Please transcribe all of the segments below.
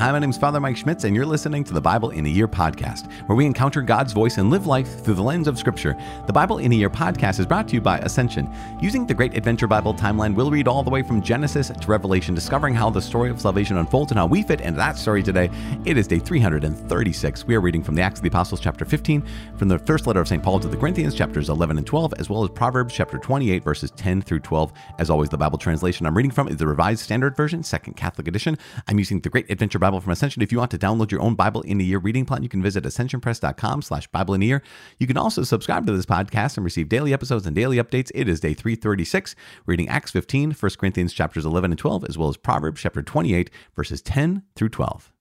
Hi, my name is Father Mike Schmitz, and you're listening to the Bible in a Year podcast, where we encounter God's voice and live life through the lens of Scripture. The Bible in a Year podcast is brought to you by Ascension. Using the Great Adventure Bible timeline, we'll read all the way from Genesis to Revelation, discovering how the story of salvation unfolds and how we fit into that story today. It is day 336. We are reading from the Acts of the Apostles, chapter 15, from the first letter of St. Paul to the Corinthians, chapters 11 and 12, as well as Proverbs, chapter 28, verses 10 through 12. As always, the Bible translation I'm reading from is the Revised Standard Version, Second Catholic Edition. I'm using the Great Adventure Bible from Ascension. If you want to download your own Bible in a Year reading plan, you can visit ascensionpress.com slash Bible in a Year. You can also subscribe to this podcast and receive daily episodes and daily updates. It is day 336, reading Acts 15, 1 Corinthians chapters 11 and 12, as well as Proverbs chapter 28, verses 10 through 12.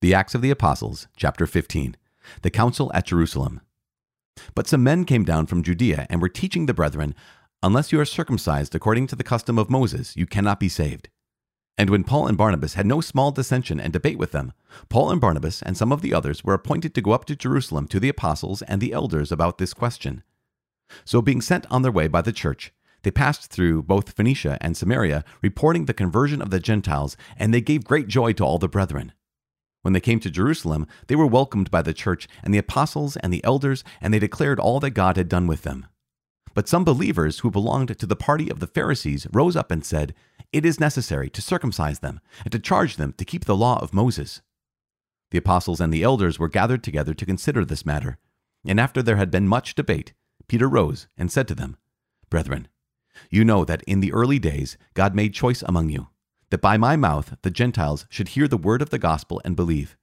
The Acts of the Apostles, chapter 15. The Council at Jerusalem. But some men came down from Judea and were teaching the brethren, Unless you are circumcised according to the custom of Moses, you cannot be saved. And when Paul and Barnabas had no small dissension and debate with them, Paul and Barnabas and some of the others were appointed to go up to Jerusalem to the apostles and the elders about this question. So, being sent on their way by the church, they passed through both Phoenicia and Samaria, reporting the conversion of the Gentiles, and they gave great joy to all the brethren. When they came to Jerusalem, they were welcomed by the church and the apostles and the elders, and they declared all that God had done with them. But some believers who belonged to the party of the Pharisees rose up and said, It is necessary to circumcise them and to charge them to keep the law of Moses. The apostles and the elders were gathered together to consider this matter. And after there had been much debate, Peter rose and said to them, Brethren, you know that in the early days God made choice among you, that by my mouth the Gentiles should hear the word of the gospel and believe.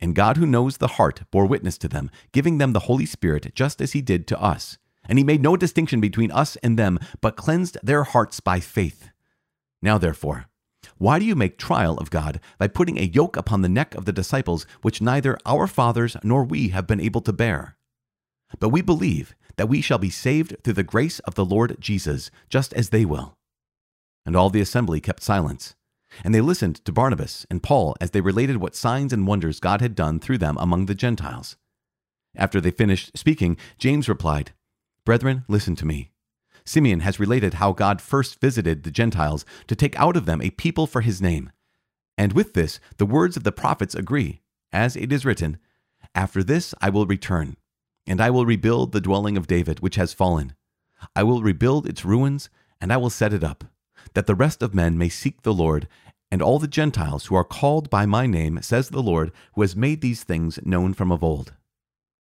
And God, who knows the heart, bore witness to them, giving them the Holy Spirit just as he did to us and he made no distinction between us and them, but cleansed their hearts by faith. Now, therefore, why do you make trial of God by putting a yoke upon the neck of the disciples which neither our fathers nor we have been able to bear? But we believe that we shall be saved through the grace of the Lord Jesus, just as they will. And all the assembly kept silence. And they listened to Barnabas and Paul as they related what signs and wonders God had done through them among the Gentiles. After they finished speaking, James replied, Brethren, listen to me. Simeon has related how God first visited the Gentiles to take out of them a people for his name. And with this, the words of the prophets agree, as it is written After this I will return, and I will rebuild the dwelling of David, which has fallen. I will rebuild its ruins, and I will set it up, that the rest of men may seek the Lord, and all the Gentiles who are called by my name, says the Lord, who has made these things known from of old.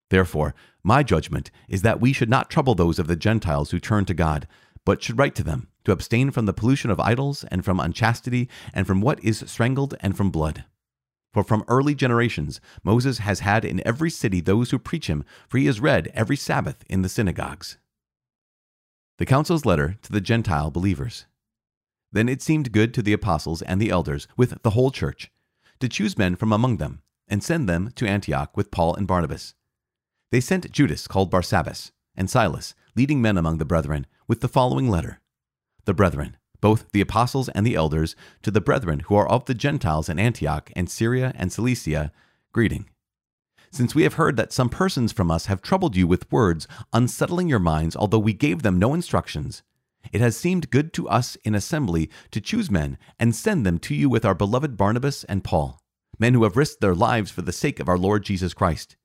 Therefore, my judgment is that we should not trouble those of the Gentiles who turn to God, but should write to them to abstain from the pollution of idols, and from unchastity, and from what is strangled, and from blood. For from early generations Moses has had in every city those who preach him, for he is read every Sabbath in the synagogues. The Council's letter to the Gentile believers. Then it seemed good to the apostles and the elders, with the whole church, to choose men from among them, and send them to Antioch with Paul and Barnabas they sent Judas, called Barsabbas, and Silas, leading men among the brethren, with the following letter The brethren, both the apostles and the elders, to the brethren who are of the Gentiles in Antioch and Syria and Cilicia, greeting. Since we have heard that some persons from us have troubled you with words, unsettling your minds, although we gave them no instructions, it has seemed good to us in assembly to choose men and send them to you with our beloved Barnabas and Paul, men who have risked their lives for the sake of our Lord Jesus Christ.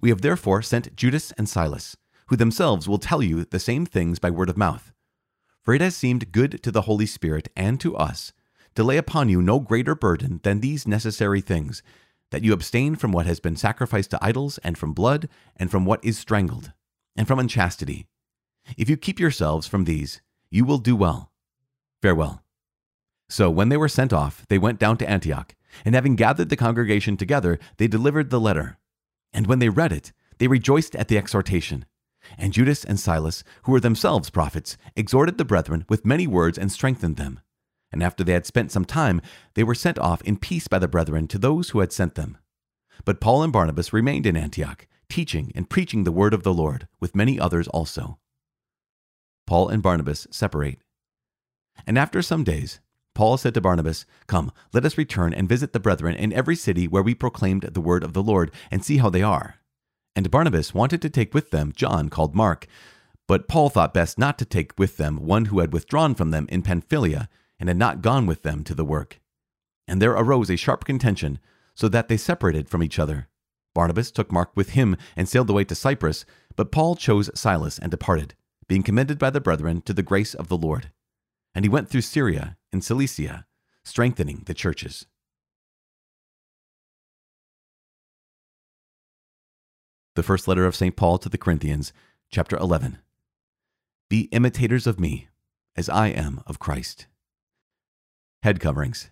We have therefore sent Judas and Silas, who themselves will tell you the same things by word of mouth. For it has seemed good to the Holy Spirit and to us to lay upon you no greater burden than these necessary things that you abstain from what has been sacrificed to idols, and from blood, and from what is strangled, and from unchastity. If you keep yourselves from these, you will do well. Farewell. So when they were sent off, they went down to Antioch, and having gathered the congregation together, they delivered the letter. And when they read it, they rejoiced at the exhortation. And Judas and Silas, who were themselves prophets, exhorted the brethren with many words and strengthened them. And after they had spent some time, they were sent off in peace by the brethren to those who had sent them. But Paul and Barnabas remained in Antioch, teaching and preaching the word of the Lord, with many others also. Paul and Barnabas separate. And after some days, Paul said to Barnabas, Come, let us return and visit the brethren in every city where we proclaimed the word of the Lord, and see how they are. And Barnabas wanted to take with them John called Mark. But Paul thought best not to take with them one who had withdrawn from them in Pamphylia, and had not gone with them to the work. And there arose a sharp contention, so that they separated from each other. Barnabas took Mark with him and sailed away to Cyprus, but Paul chose Silas and departed, being commended by the brethren to the grace of the Lord. And he went through Syria and Cilicia, strengthening the churches. The first letter of St. Paul to the Corinthians, chapter 11. Be imitators of me, as I am of Christ. Head coverings.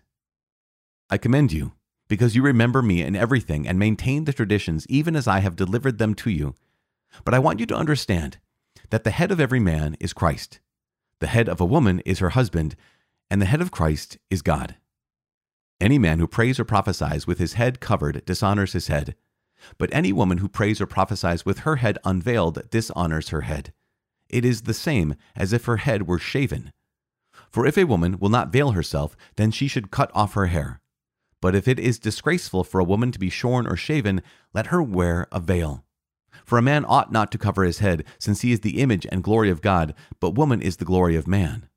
I commend you, because you remember me in everything and maintain the traditions even as I have delivered them to you. But I want you to understand that the head of every man is Christ, the head of a woman is her husband, and the head of Christ is God. Any man who prays or prophesies with his head covered dishonors his head, but any woman who prays or prophesies with her head unveiled dishonors her head. It is the same as if her head were shaven. For if a woman will not veil herself, then she should cut off her hair. But if it is disgraceful for a woman to be shorn or shaven, let her wear a veil. For a man ought not to cover his head, since he is the image and glory of God, but woman is the glory of man.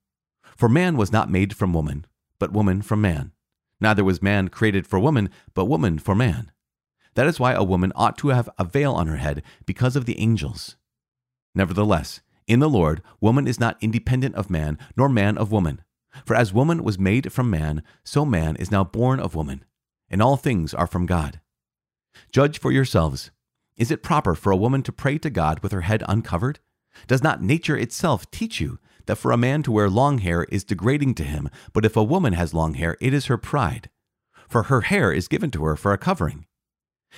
For man was not made from woman, but woman from man. Neither was man created for woman, but woman for man. That is why a woman ought to have a veil on her head, because of the angels. Nevertheless, in the Lord, woman is not independent of man, nor man of woman. For as woman was made from man, so man is now born of woman, and all things are from God. Judge for yourselves. Is it proper for a woman to pray to God with her head uncovered? Does not nature itself teach you that for a man to wear long hair is degrading to him, but if a woman has long hair, it is her pride? For her hair is given to her for a covering.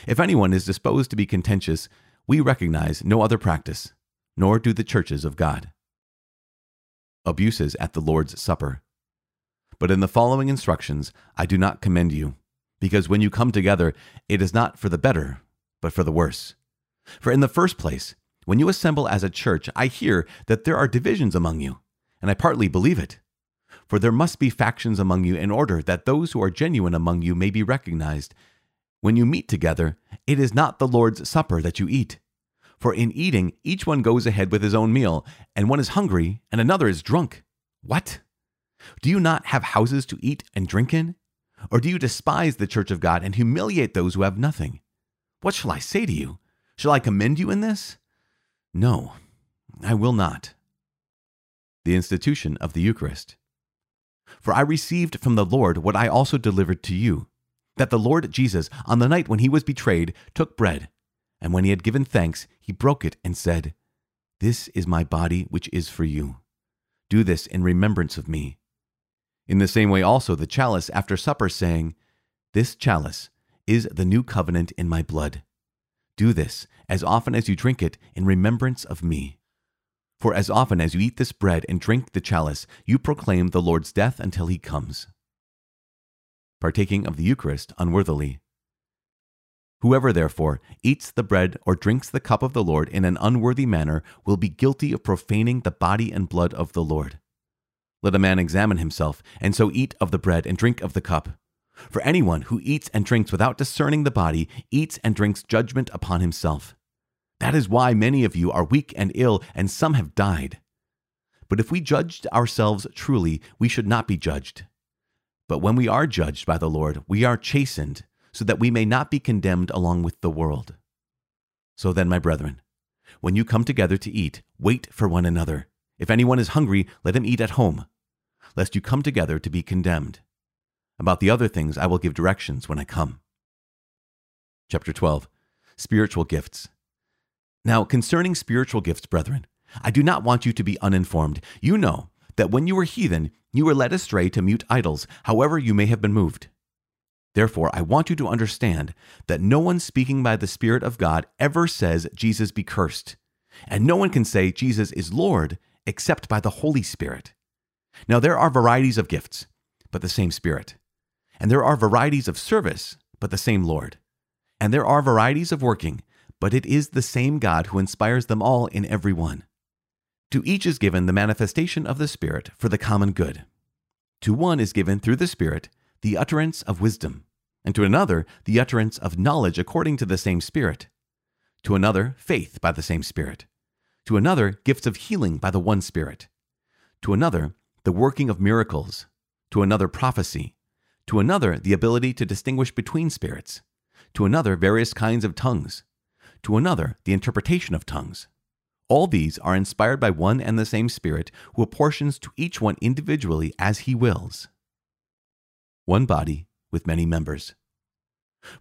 If anyone is disposed to be contentious, we recognize no other practice, nor do the churches of God. Abuses at the Lord's Supper. But in the following instructions, I do not commend you, because when you come together, it is not for the better, but for the worse. For in the first place, when you assemble as a church, I hear that there are divisions among you, and I partly believe it. For there must be factions among you in order that those who are genuine among you may be recognized. When you meet together, it is not the Lord's Supper that you eat. For in eating, each one goes ahead with his own meal, and one is hungry, and another is drunk. What? Do you not have houses to eat and drink in? Or do you despise the church of God and humiliate those who have nothing? What shall I say to you? Shall I commend you in this? No, I will not. The institution of the Eucharist. For I received from the Lord what I also delivered to you that the Lord Jesus, on the night when he was betrayed, took bread, and when he had given thanks, he broke it and said, This is my body which is for you. Do this in remembrance of me. In the same way, also, the chalice after supper, saying, This chalice is the new covenant in my blood. Do this as often as you drink it in remembrance of me. For as often as you eat this bread and drink the chalice, you proclaim the Lord's death until he comes. Partaking of the Eucharist unworthily. Whoever, therefore, eats the bread or drinks the cup of the Lord in an unworthy manner will be guilty of profaning the body and blood of the Lord. Let a man examine himself, and so eat of the bread and drink of the cup. For anyone who eats and drinks without discerning the body eats and drinks judgment upon himself. That is why many of you are weak and ill, and some have died. But if we judged ourselves truly, we should not be judged. But when we are judged by the Lord, we are chastened, so that we may not be condemned along with the world. So then, my brethren, when you come together to eat, wait for one another. If anyone is hungry, let him eat at home, lest you come together to be condemned. About the other things I will give directions when I come. Chapter 12 Spiritual Gifts. Now, concerning spiritual gifts, brethren, I do not want you to be uninformed. You know that when you were heathen, you were led astray to mute idols, however you may have been moved. Therefore, I want you to understand that no one speaking by the Spirit of God ever says, Jesus be cursed. And no one can say, Jesus is Lord, except by the Holy Spirit. Now, there are varieties of gifts, but the same Spirit. And there are varieties of service, but the same Lord. And there are varieties of working, but it is the same God who inspires them all in every one. To each is given the manifestation of the Spirit for the common good. To one is given through the Spirit the utterance of wisdom, and to another the utterance of knowledge according to the same Spirit. To another, faith by the same Spirit to another, gifts of healing by the one Spirit, to another, the working of miracles, to another, prophecy, to another, the ability to distinguish between spirits, to another, various kinds of tongues, to another, the interpretation of tongues. All these are inspired by one and the same Spirit, who apportions to each one individually as he wills. One body with many members.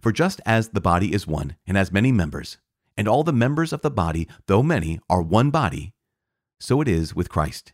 For just as the body is one and has many members, and all the members of the body, though many, are one body, so it is with Christ.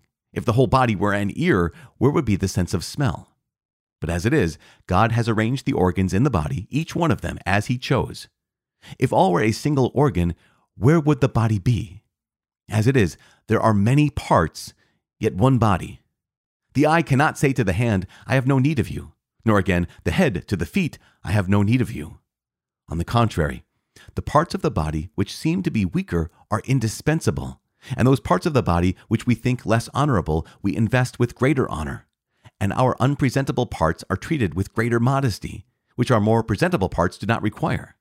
If the whole body were an ear, where would be the sense of smell? But as it is, God has arranged the organs in the body, each one of them, as He chose. If all were a single organ, where would the body be? As it is, there are many parts, yet one body. The eye cannot say to the hand, I have no need of you, nor again the head to the feet, I have no need of you. On the contrary, the parts of the body which seem to be weaker are indispensable, and those parts of the body which we think less honorable we invest with greater honor, and our unpresentable parts are treated with greater modesty, which our more presentable parts do not require.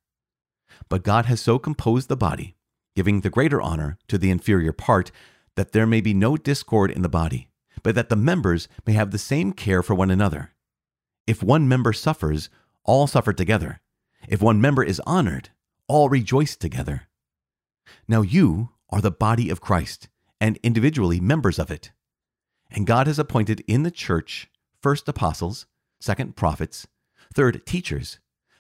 But God has so composed the body, giving the greater honor to the inferior part, that there may be no discord in the body, but that the members may have the same care for one another. If one member suffers, all suffer together. If one member is honored, all rejoice together. Now you are the body of Christ, and individually members of it. And God has appointed in the church first apostles, second prophets, third teachers,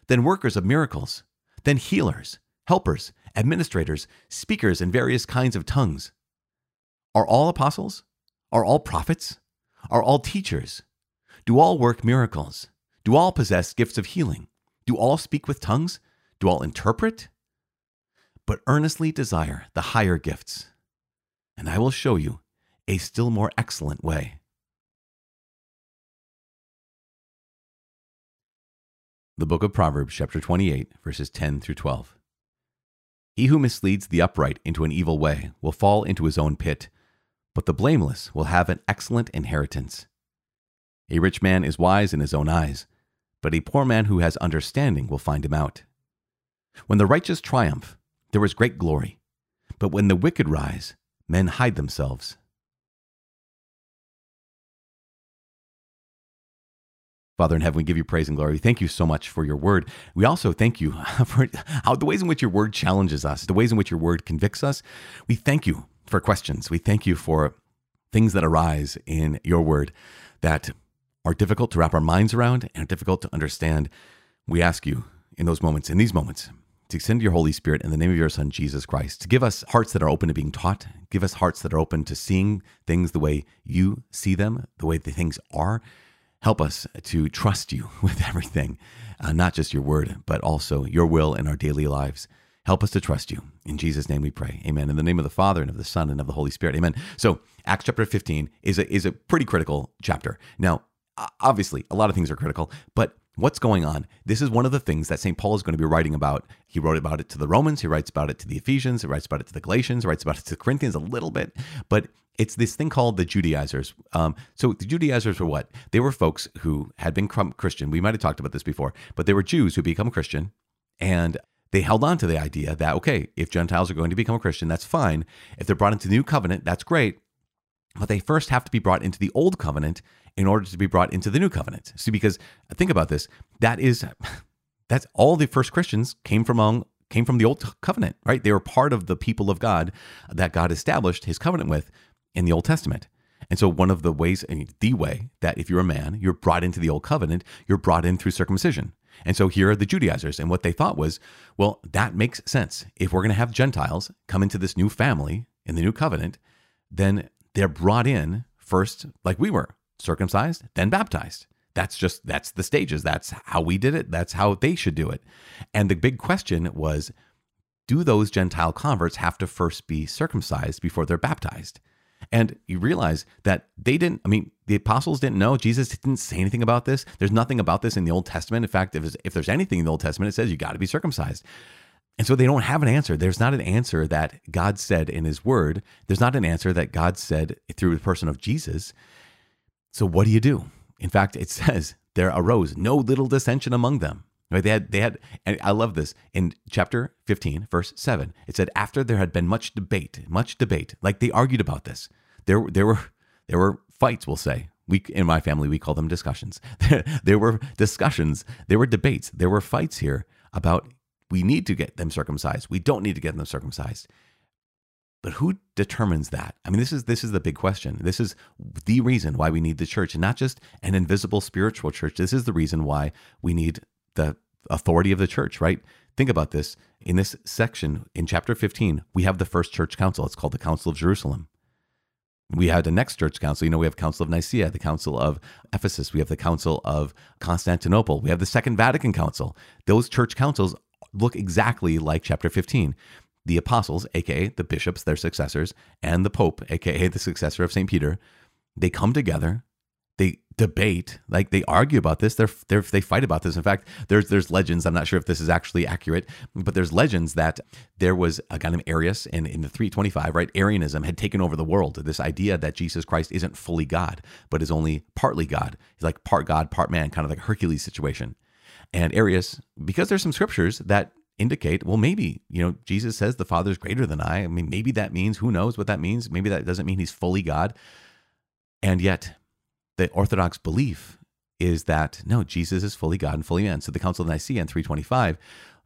then workers of miracles then healers, helpers, administrators, speakers in various kinds of tongues. Are all apostles? Are all prophets? Are all teachers? Do all work miracles? Do all possess gifts of healing? Do all speak with tongues? Do all interpret? But earnestly desire the higher gifts, and I will show you a still more excellent way. The book of Proverbs, chapter 28, verses 10 through 12. He who misleads the upright into an evil way will fall into his own pit, but the blameless will have an excellent inheritance. A rich man is wise in his own eyes, but a poor man who has understanding will find him out. When the righteous triumph, there is great glory, but when the wicked rise, men hide themselves. Father in heaven, we give you praise and glory. Thank you so much for your word. We also thank you for how the ways in which your word challenges us, the ways in which your word convicts us. We thank you for questions. We thank you for things that arise in your word that are difficult to wrap our minds around and difficult to understand. We ask you in those moments, in these moments, to send your Holy Spirit in the name of your Son, Jesus Christ, to give us hearts that are open to being taught, give us hearts that are open to seeing things the way you see them, the way the things are Help us to trust you with everything, uh, not just your word, but also your will in our daily lives. Help us to trust you. In Jesus' name we pray. Amen. In the name of the Father and of the Son and of the Holy Spirit. Amen. So, Acts chapter 15 is a, is a pretty critical chapter. Now, obviously, a lot of things are critical, but what's going on? This is one of the things that St. Paul is going to be writing about. He wrote about it to the Romans, he writes about it to the Ephesians, he writes about it to the Galatians, he writes about it to the Corinthians a little bit, but it's this thing called the Judaizers. Um, so the Judaizers were what? They were folks who had been Christian. We might have talked about this before, but they were Jews who become Christian, and they held on to the idea that okay, if Gentiles are going to become a Christian, that's fine. If they're brought into the new covenant, that's great. But they first have to be brought into the old covenant in order to be brought into the new covenant. See, because think about this, that is that's all the first Christians came from among came from the old covenant, right? They were part of the people of God that God established his covenant with in the Old Testament. And so, one of the ways, the way that if you're a man, you're brought into the Old Covenant, you're brought in through circumcision. And so, here are the Judaizers. And what they thought was, well, that makes sense. If we're going to have Gentiles come into this new family in the new covenant, then they're brought in first, like we were, circumcised, then baptized. That's just, that's the stages. That's how we did it. That's how they should do it. And the big question was, do those Gentile converts have to first be circumcised before they're baptized? And you realize that they didn't, I mean, the apostles didn't know. Jesus didn't say anything about this. There's nothing about this in the Old Testament. In fact, if, if there's anything in the Old Testament, it says you got to be circumcised. And so they don't have an answer. There's not an answer that God said in his word. There's not an answer that God said through the person of Jesus. So what do you do? In fact, it says there arose no little dissension among them. Right? They had, they had, and I love this in chapter 15, verse 7. It said, after there had been much debate, much debate, like they argued about this. There, there were, there were fights, we'll say. We, in my family, we call them discussions. there there were discussions, there were debates, there were fights here about we need to get them circumcised. We don't need to get them circumcised. But who determines that? I mean, this is this is the big question. This is the reason why we need the church, and not just an invisible spiritual church. This is the reason why we need the authority of the church, right? Think about this. In this section, in chapter 15, we have the first church council. It's called the Council of Jerusalem. We had the next church council. You know, we have Council of Nicaea, the Council of Ephesus, we have the Council of Constantinople, we have the Second Vatican Council. Those church councils look exactly like chapter 15. The apostles, aka the bishops, their successors, and the Pope, aka the successor of St. Peter, they come together they debate, like they argue about this. They're, they're they fight about this. In fact, there's there's legends. I'm not sure if this is actually accurate, but there's legends that there was a guy named Arius in, in the 325, right? Arianism had taken over the world. This idea that Jesus Christ isn't fully God, but is only partly God. He's like part God, part man, kind of like Hercules situation. And Arius, because there's some scriptures that indicate, well, maybe, you know, Jesus says the Father's greater than I. I mean, maybe that means, who knows what that means? Maybe that doesn't mean he's fully God. And yet, the Orthodox belief is that no, Jesus is fully God and fully man. So the Council of Nicaea in 325,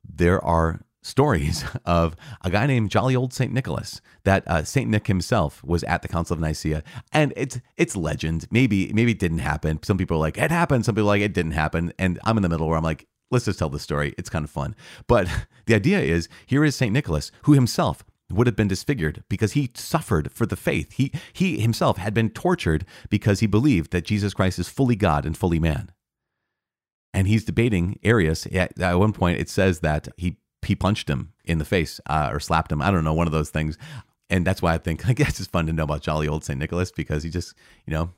there are stories of a guy named jolly old Saint Nicholas that uh, Saint Nick himself was at the Council of Nicaea, and it's it's legend. Maybe maybe it didn't happen. Some people are like it happened. Some people are like it didn't happen, and I'm in the middle where I'm like. Let's just tell the story. It's kind of fun. But the idea is here is St. Nicholas, who himself would have been disfigured because he suffered for the faith. He, he himself had been tortured because he believed that Jesus Christ is fully God and fully man. And he's debating Arius. At, at one point, it says that he, he punched him in the face uh, or slapped him. I don't know, one of those things. And that's why I think, I guess it's fun to know about jolly old St. Nicholas because he just, you know,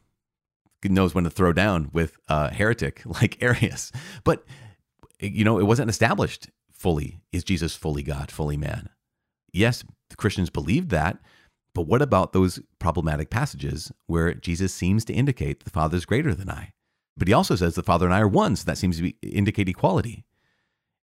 knows when to throw down with a heretic like Arius. But, you know, it wasn't established fully. Is Jesus fully God, fully man? Yes, the Christians believed that, but what about those problematic passages where Jesus seems to indicate the Father is greater than I? But he also says the Father and I are one, so that seems to be, indicate equality.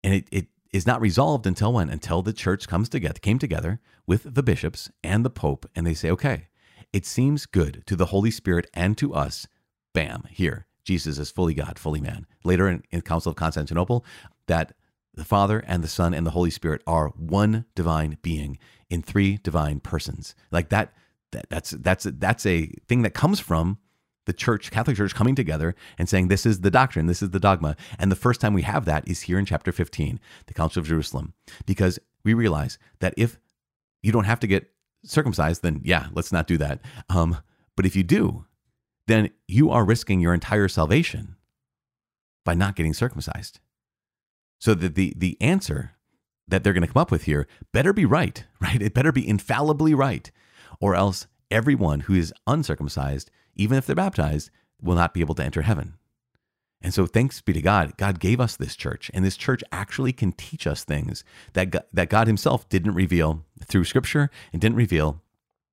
And it, it is not resolved until when? Until the church comes together, came together with the bishops and the Pope, and they say, okay, it seems good to the Holy Spirit and to us. Bam, here, Jesus is fully God, fully man. Later in, in Council of Constantinople, that the Father and the Son and the Holy Spirit are one divine being in three divine persons. Like that, that that's that's that's a thing that comes from the church, Catholic Church coming together and saying this is the doctrine, this is the dogma. And the first time we have that is here in chapter 15, the Council of Jerusalem, because we realize that if you don't have to get circumcised, then yeah, let's not do that. Um, but if you do, then you are risking your entire salvation by not getting circumcised. So that the the answer that they're going to come up with here better be right, right? It better be infallibly right, or else everyone who is uncircumcised, even if they're baptized, will not be able to enter heaven. And so, thanks be to God, God gave us this church, and this church actually can teach us things that God, that God Himself didn't reveal through Scripture and didn't reveal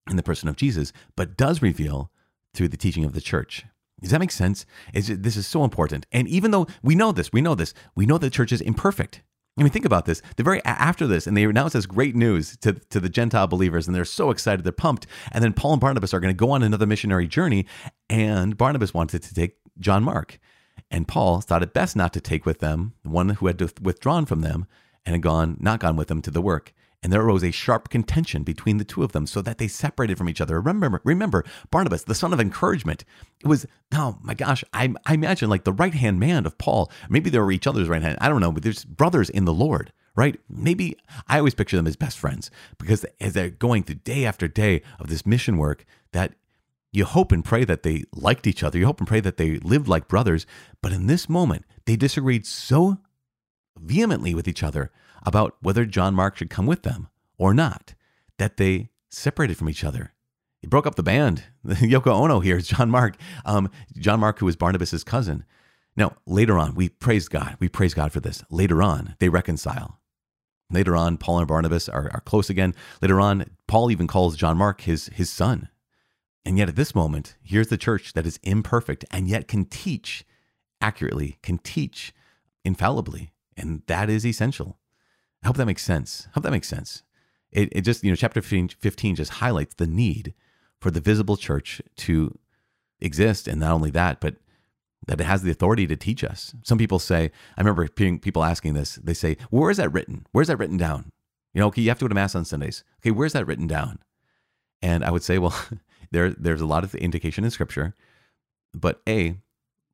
in the person of Jesus, but does reveal through the teaching of the church. Does that make sense? Is this is so important. And even though we know this, we know this, we know the church is imperfect. I mean, think about this. The very after this, and they announce this great news to, to the Gentile believers, and they're so excited, they're pumped. And then Paul and Barnabas are going to go on another missionary journey, and Barnabas wanted to take John Mark, and Paul thought it best not to take with them the one who had withdrawn from them and had gone not gone with them to the work and there arose a sharp contention between the two of them so that they separated from each other. Remember, remember Barnabas, the son of encouragement. It was, oh my gosh, I, I imagine like the right hand man of Paul. Maybe they were each other's right hand. I don't know, but there's brothers in the Lord, right? Maybe I always picture them as best friends because as they're going through day after day of this mission work, that you hope and pray that they liked each other. You hope and pray that they lived like brothers. But in this moment, they disagreed so vehemently with each other about whether John Mark should come with them or not, that they separated from each other. He broke up the band. Yoko Ono here is John Mark. Um, John Mark, who was Barnabas's cousin. Now, later on, we praise God. We praise God for this. Later on, they reconcile. Later on, Paul and Barnabas are, are close again. Later on, Paul even calls John Mark his, his son. And yet, at this moment, here's the church that is imperfect and yet can teach accurately, can teach infallibly. And that is essential. I hope that makes sense. I hope that makes sense. It, it just, you know, chapter 15 just highlights the need for the visible church to exist. And not only that, but that it has the authority to teach us. Some people say, I remember people asking this, they say, where is that written? Where's that written down? You know, okay, you have to go to Mass on Sundays. Okay, where's that written down? And I would say, well, there, there's a lot of indication in Scripture, but A,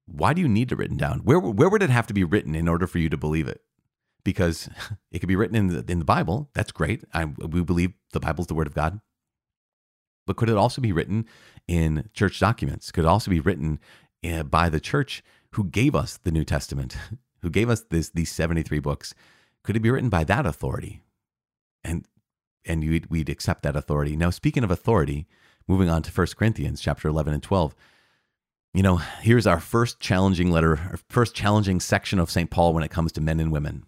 why do you need it written down? Where, where would it have to be written in order for you to believe it? Because it could be written in the, in the Bible. That's great. I, we believe the Bible is the Word of God. But could it also be written in church documents? Could it also be written uh, by the church who gave us the New Testament, who gave us this, these 73 books? Could it be written by that authority? And and we'd, we'd accept that authority. Now, speaking of authority, moving on to 1 Corinthians chapter 11 and 12, you know, here's our first challenging letter, our first challenging section of St. Paul when it comes to men and women.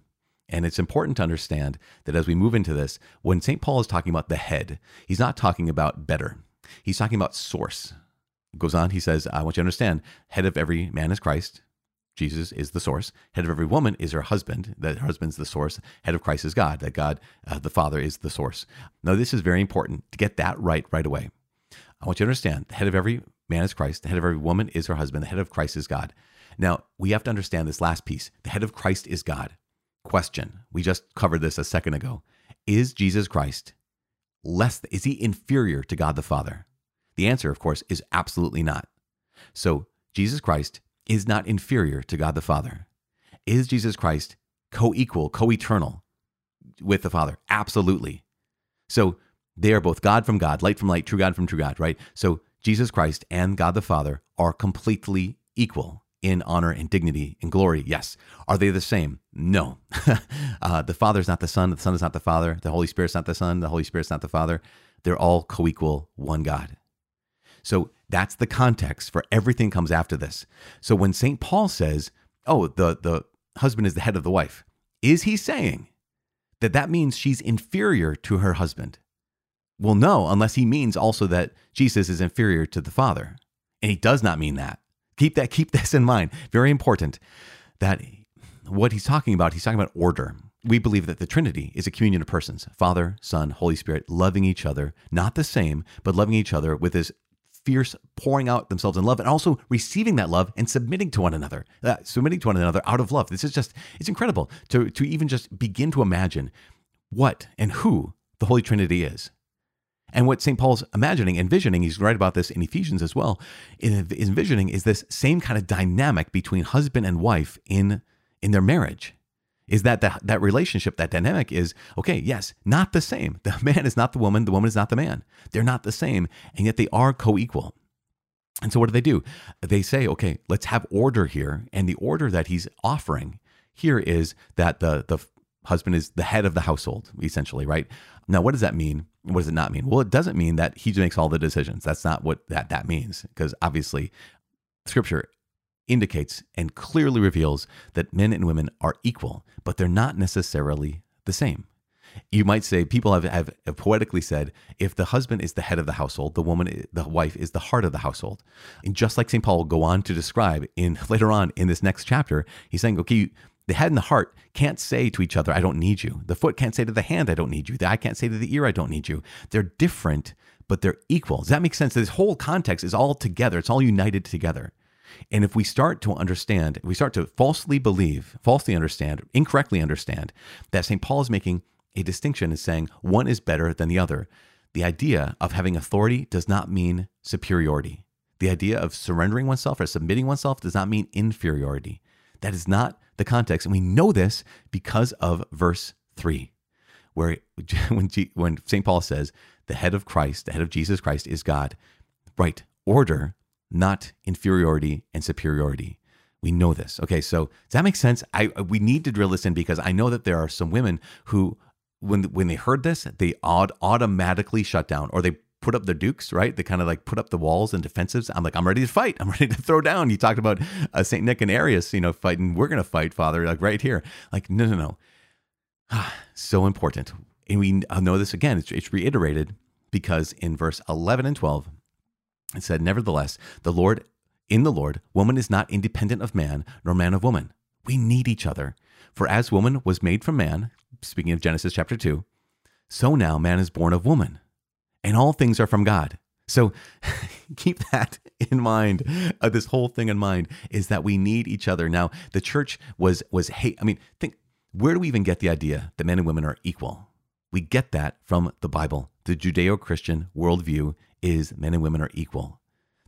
And it's important to understand that as we move into this, when St. Paul is talking about the head, he's not talking about better. He's talking about source. goes on, he says, I want you to understand, head of every man is Christ. Jesus is the source. Head of every woman is her husband. That husband's the source. Head of Christ is God. That God, uh, the Father, is the source. Now, this is very important to get that right right away. I want you to understand the head of every man is Christ. The head of every woman is her husband. The head of Christ is God. Now, we have to understand this last piece. The head of Christ is God. Question. We just covered this a second ago. Is Jesus Christ less, is he inferior to God the Father? The answer, of course, is absolutely not. So, Jesus Christ is not inferior to God the Father. Is Jesus Christ co equal, co eternal with the Father? Absolutely. So, they are both God from God, light from light, true God from true God, right? So, Jesus Christ and God the Father are completely equal in honor and dignity and glory. Yes. Are they the same? No. uh, the Father is not the Son. The Son is not the Father. The Holy Spirit is not the Son. The Holy Spirit is not the Father. They're all co equal, one God. So that's the context for everything comes after this. So when St. Paul says, oh, the, the husband is the head of the wife, is he saying that that means she's inferior to her husband? Well, no, unless he means also that Jesus is inferior to the Father. And he does not mean that. Keep that, keep this in mind. Very important that what he's talking about, he's talking about order. We believe that the Trinity is a communion of persons Father, Son, Holy Spirit, loving each other, not the same, but loving each other with this fierce pouring out themselves in love and also receiving that love and submitting to one another, uh, submitting to one another out of love. This is just, it's incredible to, to even just begin to imagine what and who the Holy Trinity is. And what St. Paul's imagining, envisioning, he's right about this in Ephesians as well, envisioning is this same kind of dynamic between husband and wife in, in their marriage. Is that, that that relationship, that dynamic is, okay, yes, not the same. The man is not the woman, the woman is not the man. They're not the same, and yet they are co equal. And so what do they do? They say, okay, let's have order here. And the order that he's offering here is that the, the husband is the head of the household, essentially, right? Now, what does that mean? What does it not mean? Well, it doesn't mean that he makes all the decisions. That's not what that, that means, because obviously, scripture indicates and clearly reveals that men and women are equal, but they're not necessarily the same. You might say people have, have, poetically said if the husband is the head of the household, the woman, the wife is the heart of the household. And just like St. Paul will go on to describe in later on in this next chapter, he's saying, okay, the head and the heart can't say to each other, I don't need you. The foot can't say to the hand, I don't need you. The eye can't say to the ear, I don't need you. They're different, but they're equal. Does that make sense? This whole context is all together, it's all united together. And if we start to understand, we start to falsely believe, falsely understand, incorrectly understand that St. Paul is making a distinction is saying one is better than the other. The idea of having authority does not mean superiority. The idea of surrendering oneself or submitting oneself does not mean inferiority. That is not the context. And we know this because of verse 3, where when, G, when St. Paul says, the head of Christ, the head of Jesus Christ is God, right? Order, not inferiority and superiority. We know this. Okay, so does that make sense? I uh, we need to drill this in because I know that there are some women who, when when they heard this, they automatically shut down or they put up the dukes, right? They kind of like put up the walls and defensives. I'm like, I'm ready to fight. I'm ready to throw down. You talked about uh, St. Nick and Arius, you know, fighting. We're to fight, Father, like right here. Like, no, no, no. Ah, so important. And we know this again, it's, it's reiterated because in verse 11 and 12, it said, Nevertheless, the Lord, in the Lord, woman is not independent of man, nor man of woman. We need each other. For as woman was made from man, speaking of Genesis chapter 2, so now man is born of woman, and all things are from God. So keep that in mind. Uh, this whole thing in mind is that we need each other. Now, the church was was hate. I mean, think where do we even get the idea that men and women are equal? We get that from the Bible. The Judeo-Christian worldview is men and women are equal.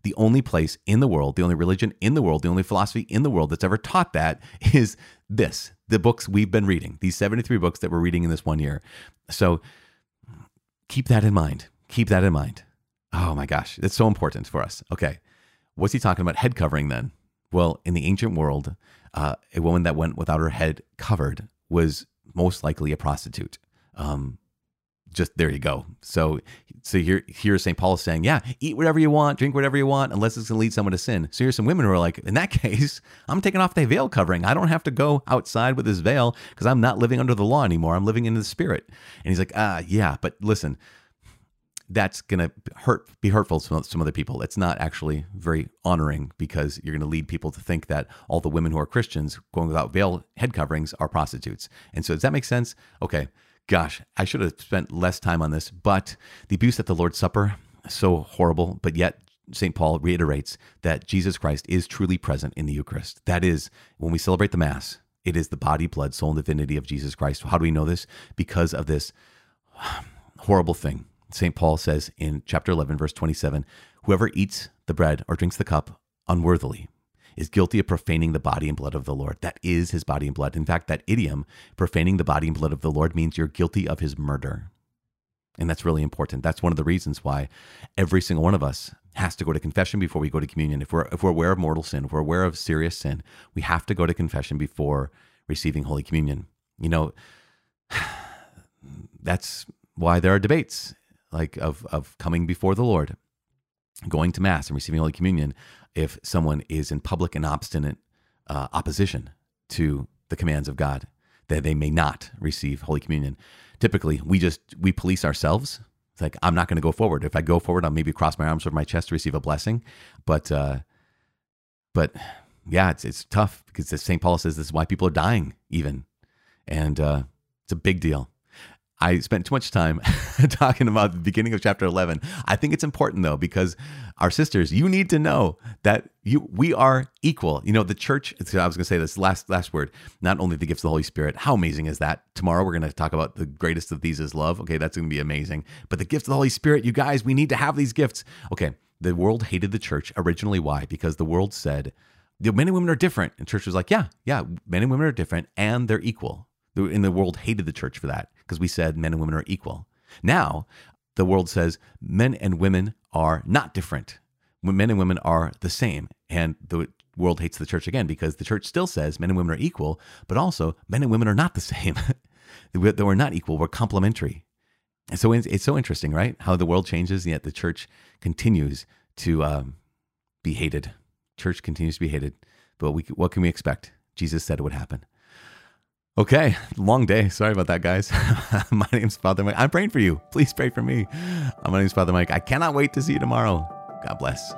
The only place in the world, the only religion in the world, the only philosophy in the world that's ever taught that is this the books we've been reading, these 73 books that we're reading in this one year. So keep that in mind. Keep that in mind. Oh my gosh, it's so important for us. Okay. What's he talking about? Head covering then? Well, in the ancient world, uh, a woman that went without her head covered was most likely a prostitute. Um, just there you go. So so here here St. Paul saying, yeah, eat whatever you want, drink whatever you want, unless it's gonna lead someone to sin. So here's some women who are like, in that case, I'm taking off the veil covering. I don't have to go outside with this veil because I'm not living under the law anymore. I'm living in the spirit. And he's like, ah, yeah, but listen, that's gonna hurt be hurtful to some other people. It's not actually very honoring because you're gonna lead people to think that all the women who are Christians going without veil head coverings are prostitutes. And so does that make sense? Okay gosh, I should have spent less time on this, but the abuse at the Lord's Supper, so horrible, but yet St. Paul reiterates that Jesus Christ is truly present in the Eucharist. That is, when we celebrate the Mass, it is the body, blood, soul, and divinity of Jesus Christ. How do we know this? Because of this horrible thing. St. Paul says in chapter 11, verse 27 Whoever eats the bread or drinks the cup unworthily is guilty of profaning the body and blood of the Lord. That is his body and blood. In fact, that idiom, profaning the body and blood of the Lord, means you're guilty of his murder. And that's really important. That's one of the reasons why every single one of us has to go to confession before we go to communion. If we're if we're aware of mortal sin, if we're aware of serious sin, we have to go to confession before receiving Holy Communion. You know, that's why there are debates like of of coming before the Lord, going to Mass and receiving Holy Communion if someone is in public and obstinate uh, opposition to the commands of God, that they may not receive Holy Communion. Typically, we just we police ourselves. It's like I'm not going to go forward. If I go forward, I'll maybe cross my arms over my chest to receive a blessing. But uh, but yeah, it's it's tough because St. Paul says this is why people are dying, even, and uh, it's a big deal. I spent too much time talking about the beginning of chapter 11. I think it's important though because our sisters, you need to know that you we are equal. You know, the church, I was going to say this last last word, not only the gifts of the Holy Spirit. How amazing is that? Tomorrow we're going to talk about the greatest of these is love. Okay, that's going to be amazing. But the gift of the Holy Spirit, you guys, we need to have these gifts. Okay, the world hated the church originally why? Because the world said the men and women are different. And church was like, yeah, yeah, men and women are different and they're equal. In the world hated the church for that because we said men and women are equal. Now, the world says men and women are not different. Men and women are the same. And the world hates the church again because the church still says men and women are equal, but also men and women are not the same. that we're not equal, we're complementary. And so it's so interesting, right? How the world changes, and yet the church continues to um, be hated. Church continues to be hated. But we, what can we expect? Jesus said it would happen. Okay, long day. Sorry about that, guys. My name's Father Mike. I'm praying for you. Please pray for me. Uh, my name's Father Mike. I cannot wait to see you tomorrow. God bless.